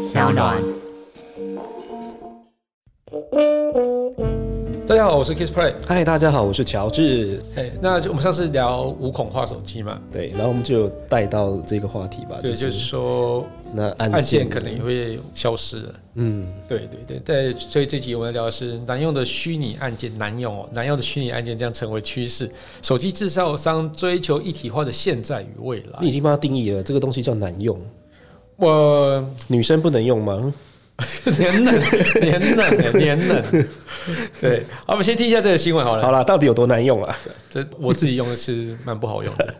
小暖。大家好，我是 Kiss Play。嗨，大家好，我是乔治。哎，那就我们上次聊无孔化手机嘛，对，然后我们就带到这个话题吧，对，就是说那按按键可能也会消失了。嗯，对对对，在所以这集我们要聊的是难用的虚拟按键，难用哦，难用的虚拟按键将成为趋势。手机制造商追求一体化的现在与未来你。已经帮他定义了，这个东西叫难用，我女生不能用吗？年冷，年冷，年冷。对，好，我们先听一下这个新闻好了。好了，到底有多难用啊？这我自己用的是蛮不好用的。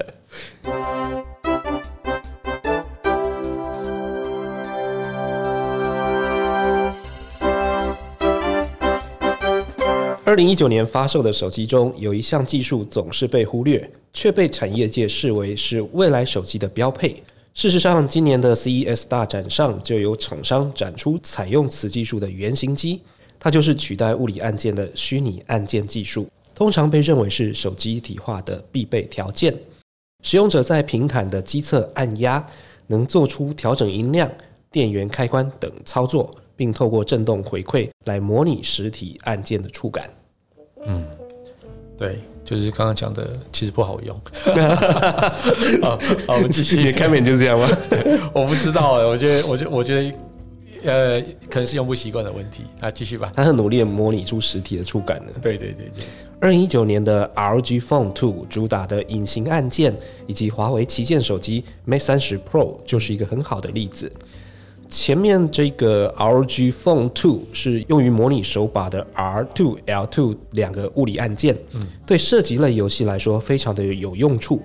二零一九年发售的手机中，有一项技术总是被忽略，却被产业界视为是未来手机的标配。事实上，今年的 CES 大展上就有厂商展出采用此技术的原型机，它就是取代物理按键的虚拟按键技术，通常被认为是手机一体化的必备条件。使用者在平坦的机侧按压，能做出调整音量、电源开关等操作，并透过震动回馈来模拟实体按键的触感。嗯对，就是刚刚讲的，其实不好用。好，好，我们继续。开门就是这样吗？我不知道哎，我觉得，我觉得，我觉得，呃，可能是用不习惯的问题。啊，继续吧。他很努力的模拟出实体的触感呢。对对对对，二零一九年的 ROG Phone Two 主打的隐形按键，以及华为旗舰手机 Mate 三十 Pro 就是一个很好的例子。前面这个 ROG Phone Two 是用于模拟手把的 R Two L Two 两个物理按键，对射击类游戏来说非常的有用处。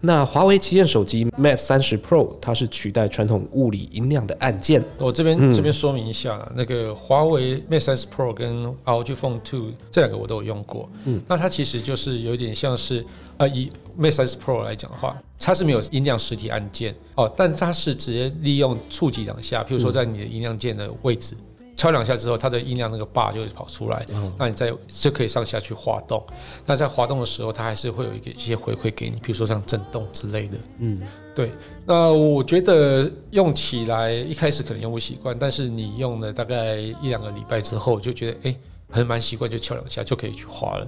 那华为旗舰手机 Mate 三十 Pro 它是取代传统物理音量的按键，我这边、这边说明一下啦，那个华为 Mate 三十 Pro 跟 ROG Phone 2这两个我都有用过。嗯，那它其实就是有点像是呃，以 Mate 三十 Pro 来讲的话，它是没有音量实体按键。哦，但它是直接利用触及两下，譬如说在你的音量键的位置。敲两下之后，它的音量那个 bar 就会跑出来，那你再就可以上下去滑动。那在滑动的时候，它还是会有一个一些回馈给你，比如说像震动之类的。嗯，对，那我觉得用起来一开始可能用不习惯，但是你用了大概一两个礼拜之后，就觉得哎，很蛮习惯，就敲两下就可以去滑了。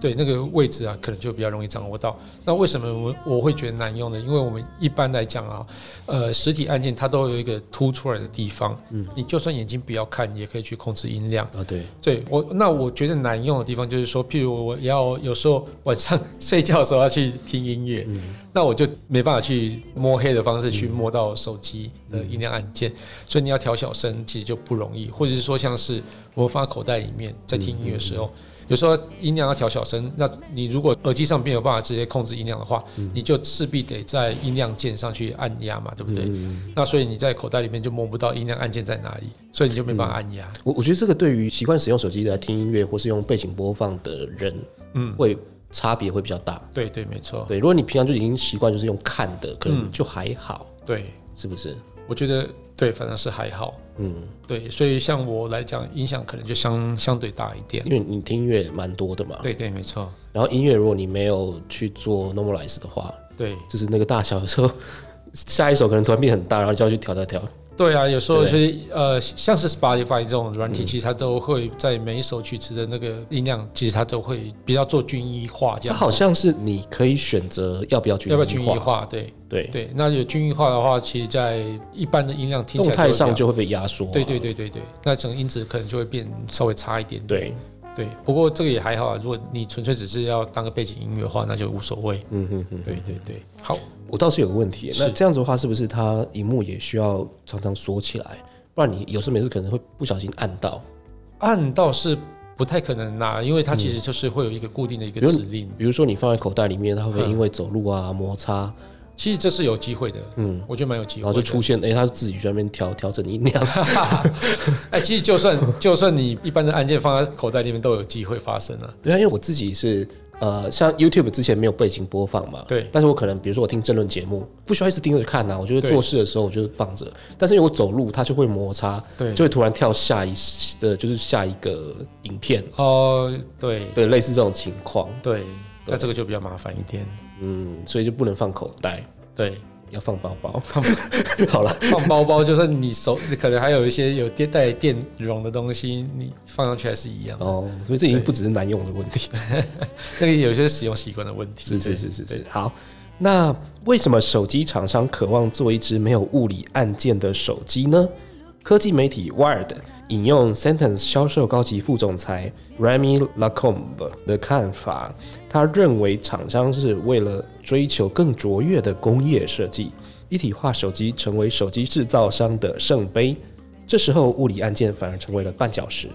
对，那个位置啊，可能就比较容易掌握到。那为什么我我会觉得难用呢？因为我们一般来讲啊，呃，实体按键它都有一个凸出来的地方，嗯，你就算眼睛不要看，也可以去控制音量。啊对，对我，那我觉得难用的地方就是说，譬如我要有时候晚上睡觉的时候要去听音乐，那我就没办法去摸黑的方式去摸到手机的音量按键，所以你要调小声其实就不容易，或者是说像是我放在口袋里面在听音乐的时候。有时候音量要调小声，那你如果耳机上没有办法直接控制音量的话，你就势必得在音量键上去按压嘛，对不对？那所以你在口袋里面就摸不到音量按键在哪里，所以你就没办法按压。我我觉得这个对于习惯使用手机来听音乐或是用背景播放的人，嗯，会差别会比较大。对对，没错。对，如果你平常就已经习惯就是用看的，可能就还好，对，是不是？我觉得对，反正是还好。嗯，对，所以像我来讲，影响可能就相相对大一点因。为你听音乐蛮多的嘛。对对，没错。然后音乐如果你没有去做 normalize 的话，对就是那个大小的时候，下一首可能突然变很大，然后就要去调调调。对啊，有时候对就是呃，像是 Spotify 这种软体，其实它都会在每一首曲子的那个音量，其实它都会比较做均一化这样。它好像是你可以选择要不要均要不要均一化，化？对对，对，那有均一化的话，其实在一般的音量听起动态来会比较上就会被压缩啊。对对对对对，那整个音质可能就会变稍微差一点点。对，对，不过这个也还好啊。如果你纯粹只是要当个背景音乐的话，那就无所谓。嗯哼哼。对对对，好，我倒是有个问题，那是这样子的话，是不是它荧幕也需要常常锁起来？不然你有时没事可能会不小心按到。按到是不太可能啦，因为它其实就是会有一个固定的一个指令。比如说你放在口袋里面，它会不会嗯因为走路啊摩擦，其实这是有机会的，嗯，我觉得蛮有机会的。然后就出现，哎、他自己在那边调调整音量。哎，其实就算 就算你一般的按键放在口袋里面，都有机会发生啊。对啊，因为我自己是呃，像 YouTube 之前没有背景播放嘛，对。但是我可能比如说我听政论节目，不需要一直盯着看呐、我觉得做事的时候我就放着，但是因为我走路它就会摩擦，对。就会突然跳下一的，就是下一个影片，哦，对。对，类似这种情况，对，那这个就比较麻烦一点。嗯，所以就不能放口袋。对，要放包包。好了，放包包，就算你手你可能还有一些有电带电容的东西，你放上去还是一样。哦，所以这已经不只是难用的问题，那个有些使用习惯的问题。是是是是是。好，那为什么手机厂商渴望做一只没有物理按键的手机呢？科技媒体 Wired 引用 Sentence 销售高级副总裁 Remy Lacombe 的看法，他认为厂商是为了追求更卓越的工业设计，一体化手机成为手机制造商的圣杯。这时候，物理按键反而成为了绊脚石。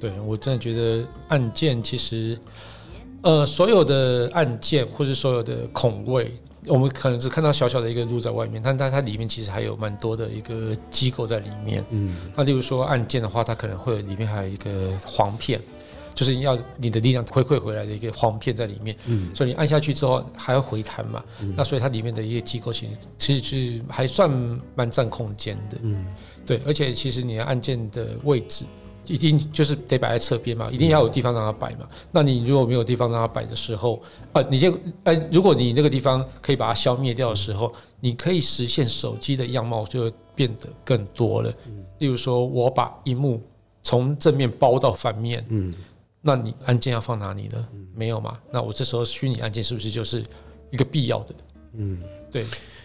对我真的觉得按键其实，呃，所有的按键或是所有的孔位，我们可能只看到小小的一个路在外面，但它它里面其实还有蛮多的一个机构在里面。嗯，那例如说按键的话，它可能会有里面还有一个簧片，就是要你的力量回馈回来的一个簧片在里面。嗯，所以你按下去之后还要回弹嘛，那所以它里面的一个机构其实其实是还算蛮占空间的。嗯，对，而且其实你的按键的位置。一定就是得摆在侧边嘛，一定要有地方让它摆嘛。那你如果没有地方让它摆的时候，呃，你就呃，如果你那个地方可以把它消灭掉的时候，你可以实现手机的样貌就会变得更多了。例如说，我把荧幕从正面包到反面，嗯，那你按键要放哪里呢？没有嘛？那我这时候虚拟按键是不是就是一个必要的？嗯，对，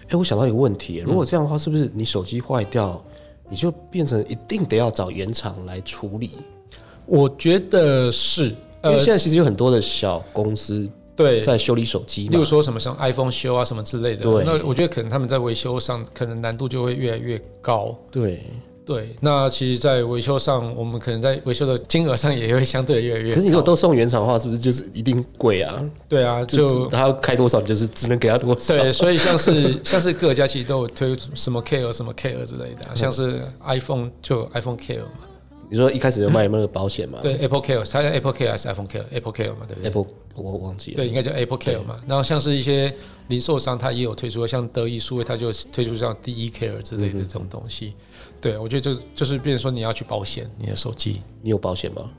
哎、我想到一个问题，如果这样的话，是不是你手机坏掉，你就变成一定得要找原厂来处理？我觉得是，因为现在其实有很多的小公司对，在修理手机例如，说什么像 iPhone 修啊什么之类的，对那我觉得可能他们在维修上可能难度就会越来越高。对。对，那其实，在维修上，我们可能在维修的金额上也会相对的越来越。可是你如果都送原厂的话，是不是就是一定贵啊？对啊，就就他要开多少，你就是只能给他多少。对，所以像是像是各家其实都有推什么 Care 什么 Care 之类的啊、像是 iPhone 就 iPhone Care 嘛，你说一开始有卖那个保险嘛？对 Apple Care，它叫 Apple Care 还是 iPhone Care？Apple Care 嘛，对不对？，Apple 我忘记了。对，应该叫 Apple Care 嘛。然后像是一些零售商，它也有推出，像德意数位，它就推出像第一 Care 之类的这种东西。对，我觉得就就是变成说你要去保险你的手机。你有保险吗？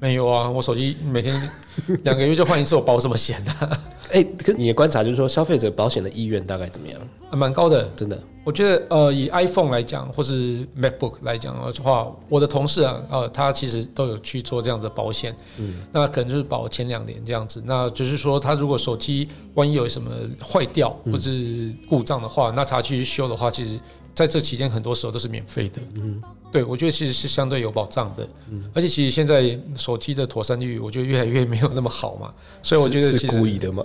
没有啊，我手机每天 两个月就换一次，我保什么险啊？哎、可你的观察就是说，消费者保险的意愿大概怎么样？还蛮高的。真的，我觉得呃，以 iPhone 来讲，或是 MacBook 来讲的话，我的同事啊，呃，他其实都有去做这样子的保险。嗯，那可能就是保前两年这样子。那就是说，他如果手机万一有什么坏掉或是故障的话，那他去修的话，其实在这期间很多时候都是免费的。嗯，对，我觉得其实是相对有保障的。嗯，而且其实现在手机的妥善率，我觉得越来越没有那么好嘛。所以我觉得是故意的吗？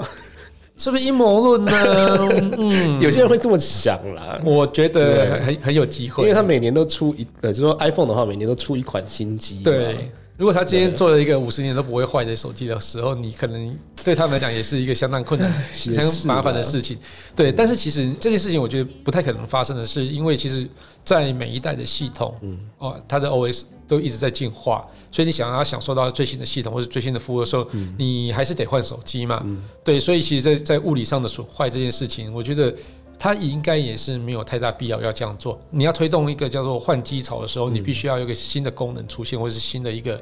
是不是阴谋论呢？嗯，有些人会这么想啦，我觉得很很很有机会，因为他每年都出一呃，就说 iPhone 的话，每年都出一款新机。对。如果他今天做了一个五十年都不会坏的手机的时候，你可能对他们来讲也是一个相当困难、相当麻烦的啊事情。对，但是其实这件事情我觉得不太可能发生的是，因为其实，在每一代的系统，嗯，哦，它的 OS 都一直在进化，所以你想要享受到最新的系统或者最新的服务的时候，你还是得换手机嘛。对，所以其实在，在物理上的损坏这件事情，我觉得。它应该也是没有太大必要要这样做。你要推动一个叫做换机潮的时候，你必须要有一个新的功能出现，或者是新的一个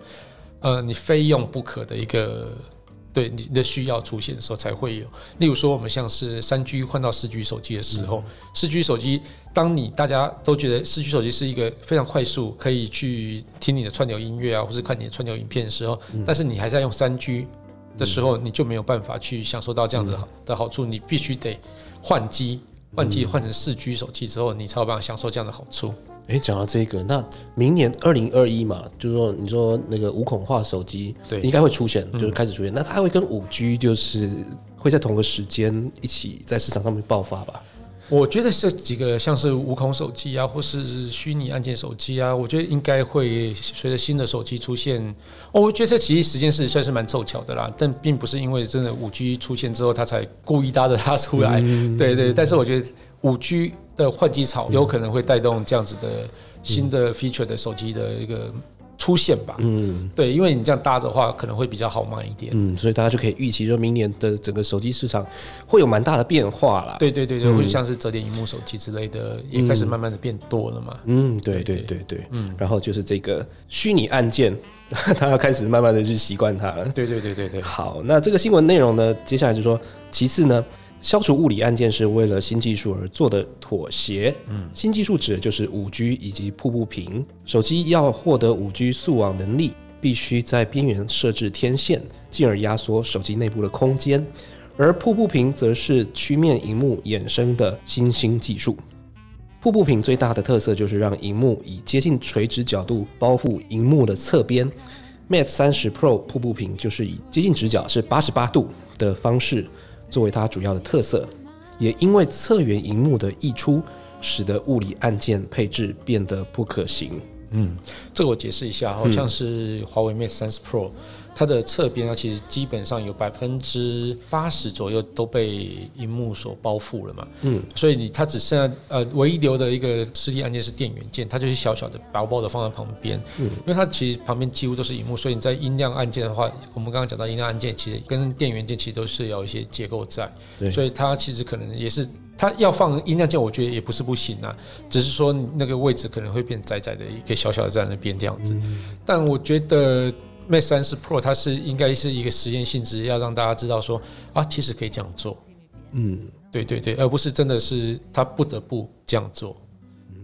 呃你非用不可的一个对你的需要出现的时候才会有。例如说，我们像是三 G 换到四 G 手机的时候，四 G 手机，当你大家都觉得四 G 手机是一个非常快速可以去听你的串流音乐啊，或是看你的串流影片的时候，但是你还在用三 G 的时候，你就没有办法去享受到这样子的好处，你必须得换机。换季换成四 G 手机之后，你才有办法享受这样的好处。哎，讲到这个，那明年二零二一嘛，就是说你说那个无孔化手机，对应该会出现，就是开始出现。那它会跟五 G 就是会在同个时间一起在市场上面爆发吧？我觉得这几个像是无孔手机啊，或是虚拟按键手机啊，我觉得应该会随着新的手机出现。哦，我觉得这其实时间是算是蛮凑巧的啦，但并不是因为真的五 G 出现之后，它才故意搭着它出来。对对，但是我觉得五 G 的换机潮有可能会带动这样子的新的 feature 的手机的一个出现吧。嗯对，因为你这样搭着的话，可能会比较好卖一点。嗯，所以大家就可以预期，说明年的整个手机市场会有蛮大的变化啦。对对对对，或者像是折叠荧幕手机之类的，也开始慢慢的变多了嘛。嗯，对对对对，嗯，然后就是这个虚拟按键，他要开始慢慢的去习惯它了。对对对对对。好，那这个新闻内容呢，接下来就说，其次呢，消除物理按键是为了新技术而做的妥协。嗯，新技术指的就是五 G 以及瀑布屏。手机要获得五 G 速网能力，必须在边缘设置天线，进而压缩手机内部的空间。而瀑布屏则是曲面荧幕衍生的新兴技术。瀑布屏最大的特色就是让荧幕以接近垂直角度包覆荧幕的侧边。Mate 三十 Pro 瀑布屏就是以接近直角是八十八度的方式作为它主要的特色，也因为侧缘荧幕的溢出，使得物理按键配置变得不可行。嗯，这个我解释一下，好像是华为 Mate 三十 Pro。它的侧边呢，其实基本上有百分之八十左右都被荧幕所包覆了嘛。嗯，所以你它只剩下呃唯一留的一个实力按键是电源键，它就是小小的薄薄的放在旁边。嗯，因为它其实旁边几乎都是荧幕，所以你在音量按键的话，我们刚刚讲到音量按键其实跟电源键其实都是有一些结构在。所以它其实可能也是它要放音量键，我觉得也不是不行啊，只是说那个位置可能会变窄窄的一个小小的在那边这样子。但我觉得。Mate 三十 Pro 它是应该是一个实验性质，要让大家知道说啊，其实可以这样做。嗯，对对对，而不是真的是它不得不这样做。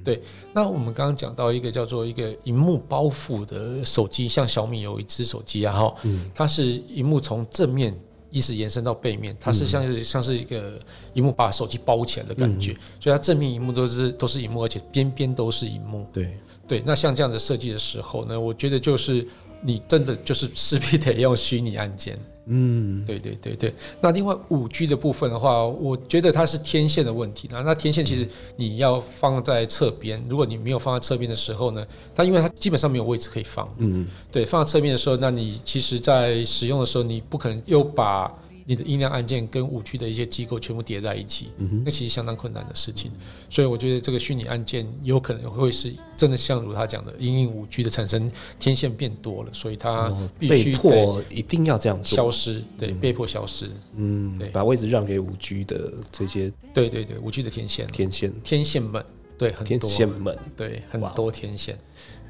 对，那我们刚刚讲到一个叫做一个荧幕包覆的手机，像小米有一只手机啊，哈，它是荧幕从正面一直延伸到背面，它是像是像是一个荧幕把手机包起来的感觉，所以它正面荧幕都是都是荧幕，而且边边都是荧幕。对对，那像这样的设计的时候呢，我觉得就是。你真的就是势必得用虚拟按键，嗯，对对对对。那另外五 G 的部分的话，我觉得它是天线的问题。那那天线其实你要放在侧边，如果你没有放在侧边的时候呢，它因为它基本上没有位置可以放，嗯，对，放在侧边的时候，那你其实在使用的时候，你不可能又把。你的音量按键跟五 G 的一些机构全部叠在一起，那其实相当困难的事情。所以我觉得这个虚拟按键有可能会是真的，像如他讲的，因为五 G 的产生天线变多了，所以它必须迫一定要这样做，消失，对，被迫消失。嗯，对，把位置让给五 G 的这些，对对对，五 G 的天线，天线，天线们，对，很多天线们，对，很多天线。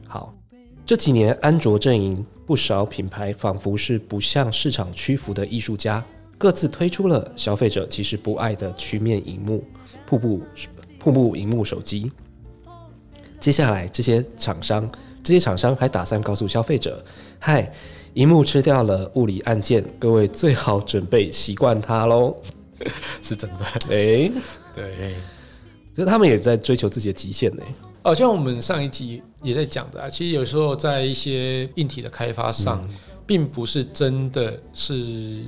好，这几年安卓阵营不少品牌仿佛是不向市场屈服的艺术家。各自推出了消费者其实不爱的曲面荧幕、瀑布、瀑布荧幕手机。接下来，这些厂商，这些厂商还打算告诉消费者：“嗨，荧幕吃掉了物理按键，各位最好准备习惯它喽。”是真的，哎，对，所以他们也在追求自己的极限呢。哦，像我们上一集也在讲的啊，其实有时候在一些硬体的开发上，并不是真的是。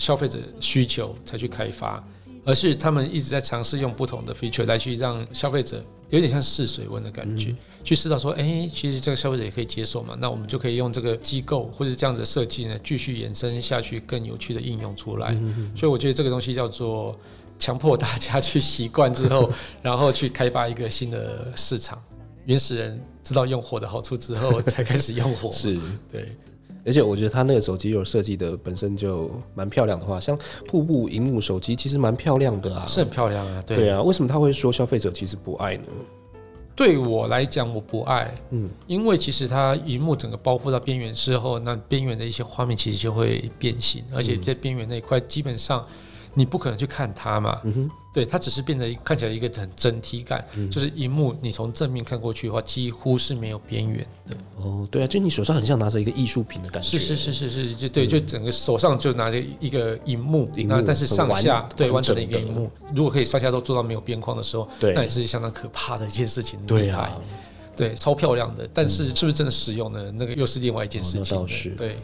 消费者需求才去开发，而是他们一直在尝试用不同的 feature 来去让消费者有点像试水温的感觉，去试到说，哎，其实这个消费者也可以接受嘛，那我们就可以用这个机构或者这样子的设计呢，继续延伸下去更有趣的应用出来。所以我觉得这个东西叫做强迫大家去习惯之后，然后去开发一个新的市场。原始人知道用火的好处之后，才开始用火。是对。而且我觉得他那个手机有设计的本身就蛮漂亮的话，像瀑布荧幕手机其实蛮漂亮的啊，是很漂亮啊，对啊。为什么他会说消费者其实不爱呢？对我来讲，我不爱，嗯，因为其实它荧幕整个包覆到边缘之后，那边缘的一些画面其实就会变形，而且在边缘那一块基本上。你不可能去看它嘛？嗯哼，对，它只是变成看起来一个很整体感，就是荧幕，你从正面看过去的话，几乎是没有边缘的。哦，对啊，就你手上很像拿着一个艺术品的感觉。是是是是是，就对，就整个手上就拿着一个荧幕，那但是上下对完整的一个荧幕，如果可以上下都做到没有边框的时候，那也是相当可怕的一件事情。对啊，对，超漂亮的，但是是不是真的实用呢？那个又是另外一件事情。倒是对。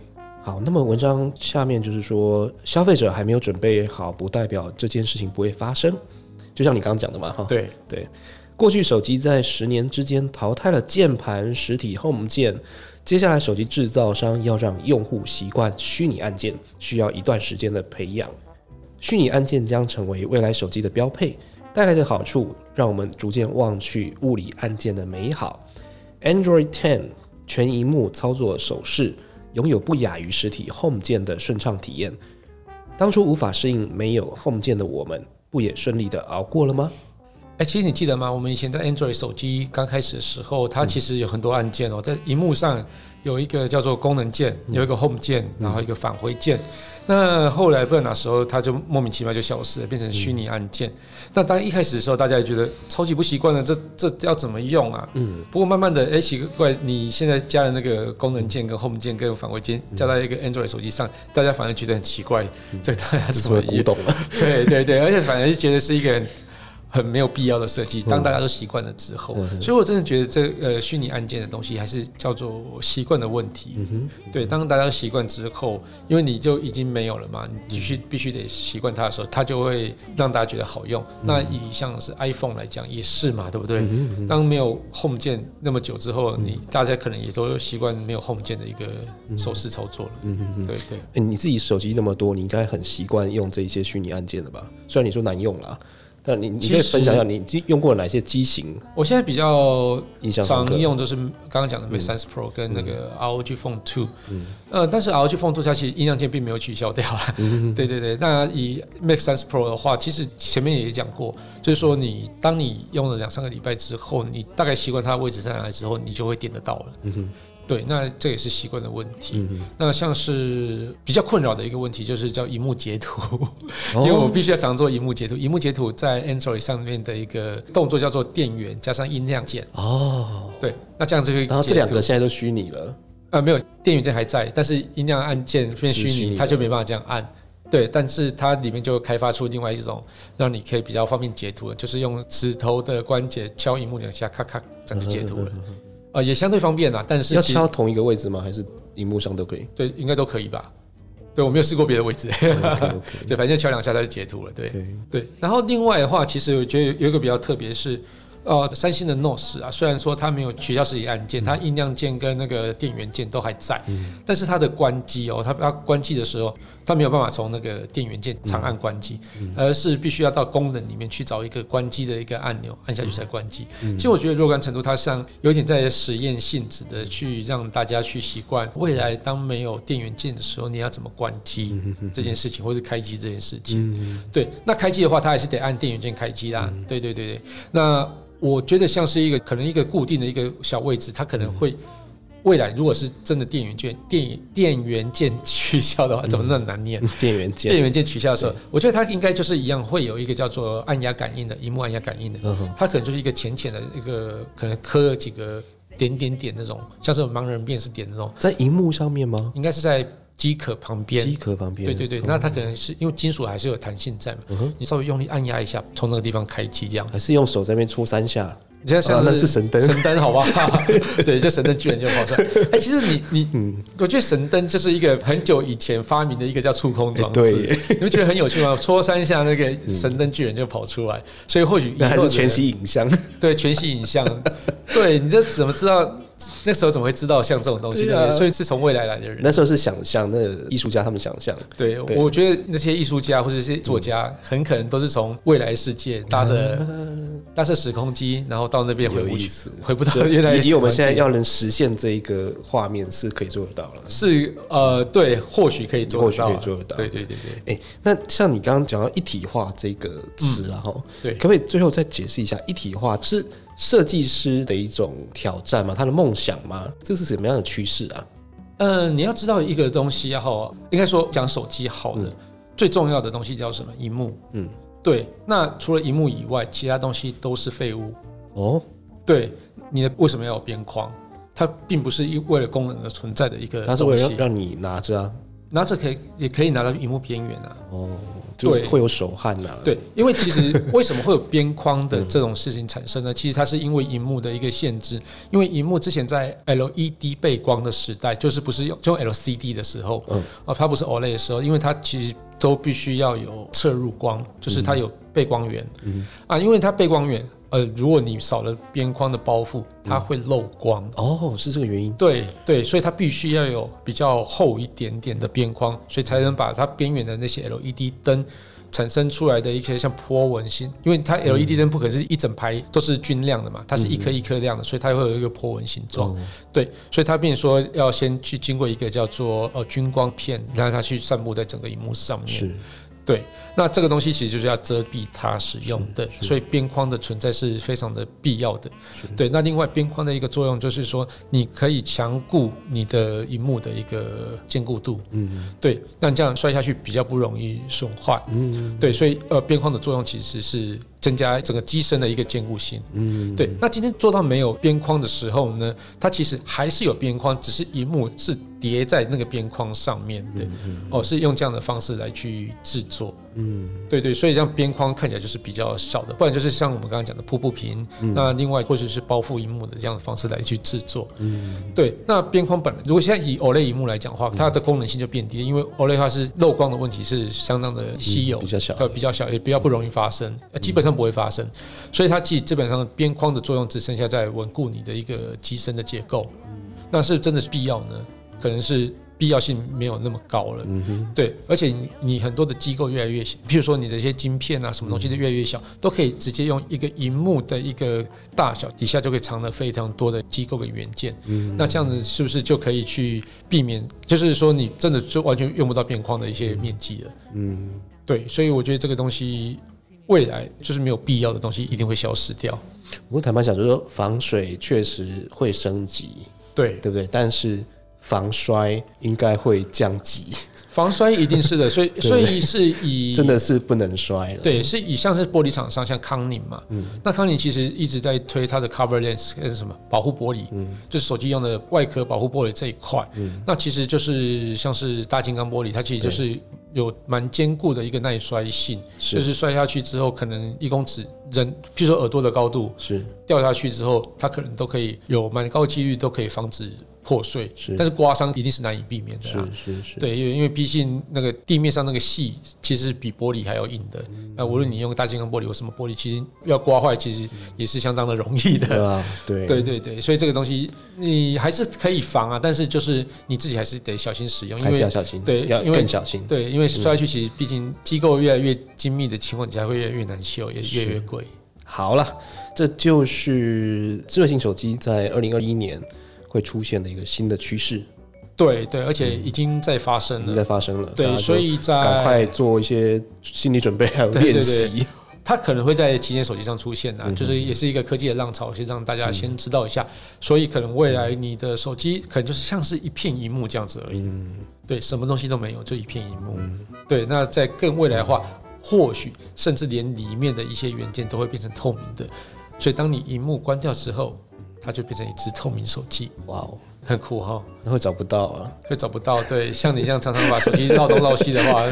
好，那么文章下面就是说，消费者还没有准备好，不代表这件事情不会发生。就像你刚刚讲的嘛，哈，对对。过去手机在十年之间淘汰了键盘、实体 Home 键，接下来手机制造商要让用户习惯虚拟按键，需要一段时间的培养。虚拟按键将成为未来手机的标配，带来的好处让我们逐渐忘去物理按键的美好。Android Ten 全荧幕操作手势。拥有不亚于实体 Home 键的顺畅体验，当初无法适应没有 Home 键的我们，不也顺利的熬过了吗？哎，其实你记得吗？我们以前在 Android 手机刚开始的时候，它其实有很多按键哦，在荧幕上有一个叫做功能键，有一个 Home 键，然后一个返回键。那后来不知道哪时候，它就莫名其妙就消失了，变成虚拟按键。那当一开始的时候，大家也觉得超级不习惯的，这这要怎么用啊？嗯。不过慢慢的，哎，奇怪，你现在加了那个功能键、跟 Home 键、跟返回键，加在一个 Android 手机上，大家反而觉得很奇怪，这大家怎么古董了？对对对，而且反而就觉得是一个。很没有必要的设计，当大家都习惯了之后，所以我真的觉得这呃虚拟按键的东西还是叫做习惯的问题。对，当大家都习惯之后，因为你就已经没有了嘛，你必须必须得习惯它的时候，它就会让大家觉得好用。那以像是 iPhone 来讲也是嘛，对不对？当没有 Home 键那么久之后，你大家可能也都习惯没有 Home 键的一个手势操作了。嗯嗯对对。你自己手机那么多，你应该很习惯用这些虚拟按键的吧？虽然你说难用啦。那你你可以分享一下你用过哪些机型？我现在比较常用就是刚刚讲的 Mate 三十 Pro 跟那个 ROG Phone Two，呃，但是 ROG Phone Two 它其实音量键并没有取消掉了。对对对，那以 Mate 三十 Pro 的话，其实前面也讲过，就是说你当你用了两三个礼拜之后，你大概习惯它的位置在哪之后，你就会点得到了。对，那这也是习惯的问题。那像是比较困扰的一个问题，就是叫荧幕截图，因为我必须要常做荧幕截图。荧幕截图在 Android 上面的一个动作叫做电源加上音量键。哦，对，那这样就会。然后这两个现在都虚拟了。啊，没有，电源键还在，但是音量按键变虚拟，它就没办法这样按。对，但是它里面就开发出另外一种，让你可以比较方便截图，就是用指头的关节敲荧幕两下，咔咔，这样就截图了。啊，也相对方便啦，但是要敲同一个位置吗？还是荧幕上都可以？对，应该都可以吧。对我没有试过别的位置，对，反正敲两下它就截图了。对对。然后另外的话，其实我觉得有一个比较特别是。呃，三星的 Note 啊，虽然说它没有取消实体按键，它音量键跟那个电源键都还在，但是它的关机哦，它它关机的时候，它没有办法从那个电源键长按关机，而是必须要到功能里面去找一个关机的一个按钮，按下去才关机。其实我觉得若干程度，它像有点在实验性质的去让大家去习惯未来当没有电源键的时候，你要怎么关机这件事情，或是开机这件事情。对，那开机的话，它还是得按电源键开机啦。对对对对，那。我觉得像是一个可能一个固定的一个小位置，它可能会未来如果是真的电源键电电源键取消的话，怎么那么难念？电源键电源键取消的时候，我觉得它应该就是一样会有一个叫做按压感应的荧幕按压感应的，它可能就是一个浅浅的一个可能刻几个点点点那种，像是盲人辨识点那种，在荧幕上面吗？应该是在。机壳旁边，机壳旁边，对对对，那它可能是因为金属还是有弹性在嘛，你稍微用力按压一下，从那个地方开机这样，还是用手在那边搓三下，你现在想那是神灯，神灯好不好？对，就神灯巨人就跑出来。哎，其实你你，嗯，我觉得神灯就是一个很久以前发明的一个叫触控装置，你们觉得很有趣吗？戳三下，那个神灯巨人就跑出来，所以或许还是全息影像，对，全息影像，对，你这怎么知道？那时候怎么会知道像这种东西呢？所以是从未来来的人。那时候是想象，那艺术家他们想象。对，我觉得那些艺术家或者一些作家，很可能都是从未来世界搭着搭着时空机，然后到那边回不去，回不到原来。以我们现在要能实现这一个画面，是可以做得到了。是呃，对，或许可以做得到，可以做得到。对对对对。哎，那像你刚刚讲到一体化这个词，然后对，可不可以最后再解释一下一体化是？设计师的一种挑战嘛，他的梦想嘛，这是什么样的趋势啊？嗯，你要知道一个东西，然后应该说讲手机好的最重要的东西叫什么？荧幕。嗯，对。那除了荧幕以外，其他东西都是废物。哦，对。你的为什么要有边框？它并不是为了功能而存在的一个，它是为了让你拿着啊，拿着可以也可以拿到荧幕边缘啊。哦。对，会有手汗呐。对，因为其实 为什么会有边框的这种事情产生呢？其实它是因为荧幕的一个限制。因为荧幕之前在 LED 背光的时代，就是不是用就 LCD 的时候，嗯，啊，它不是 OLED 的时候，因为它其实都必须要有侧入光，就是它有背光源，嗯，啊，因为它背光源。呃，如果你少了边框的包覆，它会漏光。哦，是这个原因。对对，所以它必须要有比较厚一点点的边框，所以才能把它边缘的那些 LED 灯产生出来的一些像波纹形。因为它 LED 灯不可能是一整排都是均亮的嘛，它是一颗一颗亮的，所以它会有一个波纹形状。对，所以它变说要先去经过一个叫做呃均光片，让它去散布在整个荧幕上面。是。对，那这个东西其实就是要遮蔽它使用的，所以边框的存在是非常的必要的。对，那另外边框的一个作用就是说，你可以强固你的荧幕的一个坚固度。嗯对，那这样摔下去比较不容易损坏。嗯对，所以呃，边框的作用其实是增加整个机身的一个坚固性。嗯，对，那今天做到没有边框的时候呢，它其实还是有边框，只是荧幕是叠在那个边框上面的。哦，是用这样的方式来去制作。嗯对对，所以这样边框看起来就是比较小的，不然就是像我们刚刚讲的瀑布屏，那另外或者是包覆荧幕的这样的方式来去制作。嗯对，那边框本来如果现在以 OLED 荧幕来讲的话，它的功能性就变低了，因为 OLED 它是漏光的问题是相当的稀有，比较小呃，比较小，也比较不容易发生，呃基本上不会发生。所以它基基本上边框的作用只剩下在稳固你的一个机身的结构。那是真的是必要呢？可能是必要性没有那么高了。嗯哼，对，而且你你很多的机构越来越小，譬如说你的一些晶片啊，什么东西都越来越小，都可以直接用一个荧幕的一个大小底下就可以藏了非常多的机构的元件。嗯那这样子是不是就可以去避免，就是说你真的就完全用不到边框的一些面积了？嗯，对，所以我觉得这个东西未来就是没有必要的东西一定会消失掉。不过坦白讲，就是说防水确实会升级，对，对不对？但是防摔应该会降级，防摔一定是的，所以所以是以 真的是不能摔了。对，是以像是玻璃厂商，像康宁嘛，嗯。那康宁其实一直在推它的 cover lens 跟什么保护玻璃，嗯。就是手机用的外壳保护玻璃这一块，嗯。那其实就是像是大金刚玻璃，它其实就是有蛮坚固的一个耐摔性，是。就是摔下去之后，可能一公尺人，譬如说耳朵的高度是。掉下去之后，它可能都可以有蛮高几率都可以防止破碎，是但是刮伤一定是难以避免的是啊。是是，对，因为因为毕竟那个地面上那个细其实是比玻璃还要硬的。那、无论你用大金刚玻璃或什么玻璃，其实要刮坏其实也是相当的容易的。对啊，对对对对，所以这个东西你还是可以防啊，但是就是你自己还是得小心使用，因还是要小心，对要因为更小心。对，因为摔下去其实毕竟机构越来越精密的情况底下，会越来越难修，也越来越贵。好了，这就是智慧型手机在二零二一年会出现的一个新的趋势，对对，而且已经在发生已经了。在发生了。对，所以在赶快做一些心理准备，还有练习。它可能会在旗舰手机上出现啊，嗯就是也是一个科技的浪潮，先让大家先知道一下。所以可能未来你的手机可能就是像是一片荧幕这样子而已，嗯，对，什么东西都没有，就一片荧幕。对，那在更未来的话，或许甚至连里面的一些元件都会变成透明的。所以当你荧幕关掉之后，它就变成一只透明手机，哇哦，很酷哈。那会找不到啊！会找不到，对，像你这样常常把手机绕东绕西的话，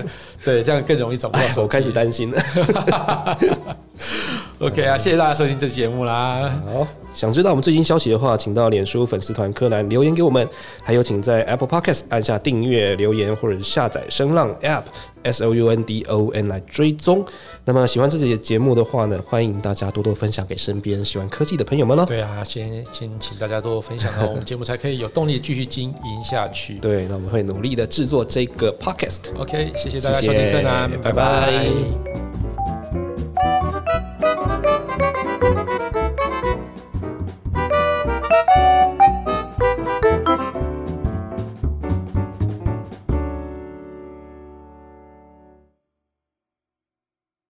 对，这样更容易找不到哎，手机。我开始担心了。OK 啊，谢谢大家收听这期节目啦。好，想知道我们最新消息的话，请到脸书粉丝团柯南留言给我们，还有请在 Apple Podcast 按下订阅、留言或者是下载声浪 App S O U N D O N 来追踪。那么喜欢这期节目的话呢，欢迎大家多多分享给身边喜欢科技的朋友们喽。对啊，先先请大家多分享到我们节目，才可以有动力继续经营下去。对，那我们会努力的制作这个 Podcast。OK，谢谢大家收听柯南，拜拜拜拜